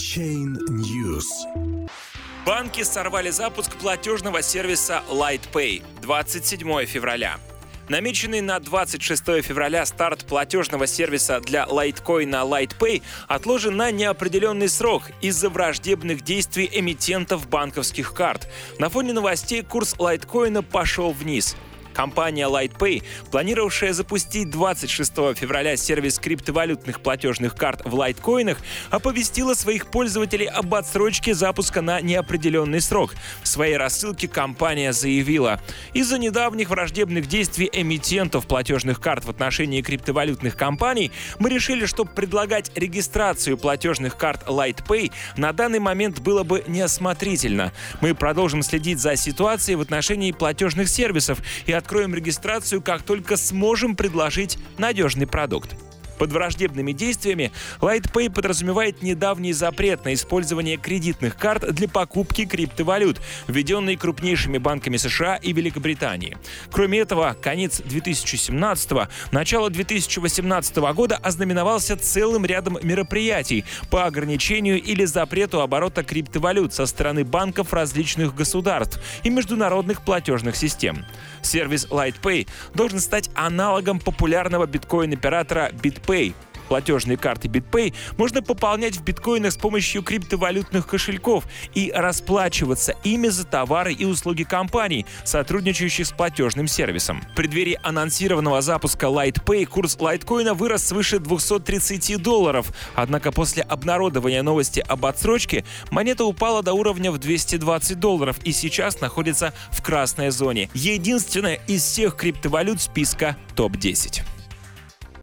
Chain News. Банки сорвали запуск платежного сервиса LightPay 27 февраля. Намеченный на 26 февраля старт платежного сервиса для лайткоина LightPay отложен на неопределенный срок из-за враждебных действий эмитентов банковских карт. На фоне новостей курс лайткоина пошел вниз – Компания LightPay, планировавшая запустить 26 февраля сервис криптовалютных платежных карт в лайткоинах, оповестила своих пользователей об отсрочке запуска на неопределенный срок. В своей рассылке компания заявила, из-за недавних враждебных действий эмитентов платежных карт в отношении криптовалютных компаний мы решили, что предлагать регистрацию платежных карт LightPay на данный момент было бы неосмотрительно. Мы продолжим следить за ситуацией в отношении платежных сервисов и откроем регистрацию, как только сможем предложить надежный продукт. Под враждебными действиями LightPay подразумевает недавний запрет на использование кредитных карт для покупки криптовалют, введенный крупнейшими банками США и Великобритании. Кроме этого, конец 2017 начало 2018 года ознаменовался целым рядом мероприятий по ограничению или запрету оборота криптовалют со стороны банков различных государств и международных платежных систем. Сервис LightPay должен стать аналогом популярного биткоин-оператора BitPay BitPay. Платежные карты BitPay можно пополнять в биткоинах с помощью криптовалютных кошельков и расплачиваться ими за товары и услуги компаний, сотрудничающих с платежным сервисом. В преддверии анонсированного запуска LightPay курс лайткоина вырос свыше 230 долларов, однако после обнародования новости об отсрочке монета упала до уровня в 220 долларов и сейчас находится в красной зоне. Единственная из всех криптовалют списка топ-10.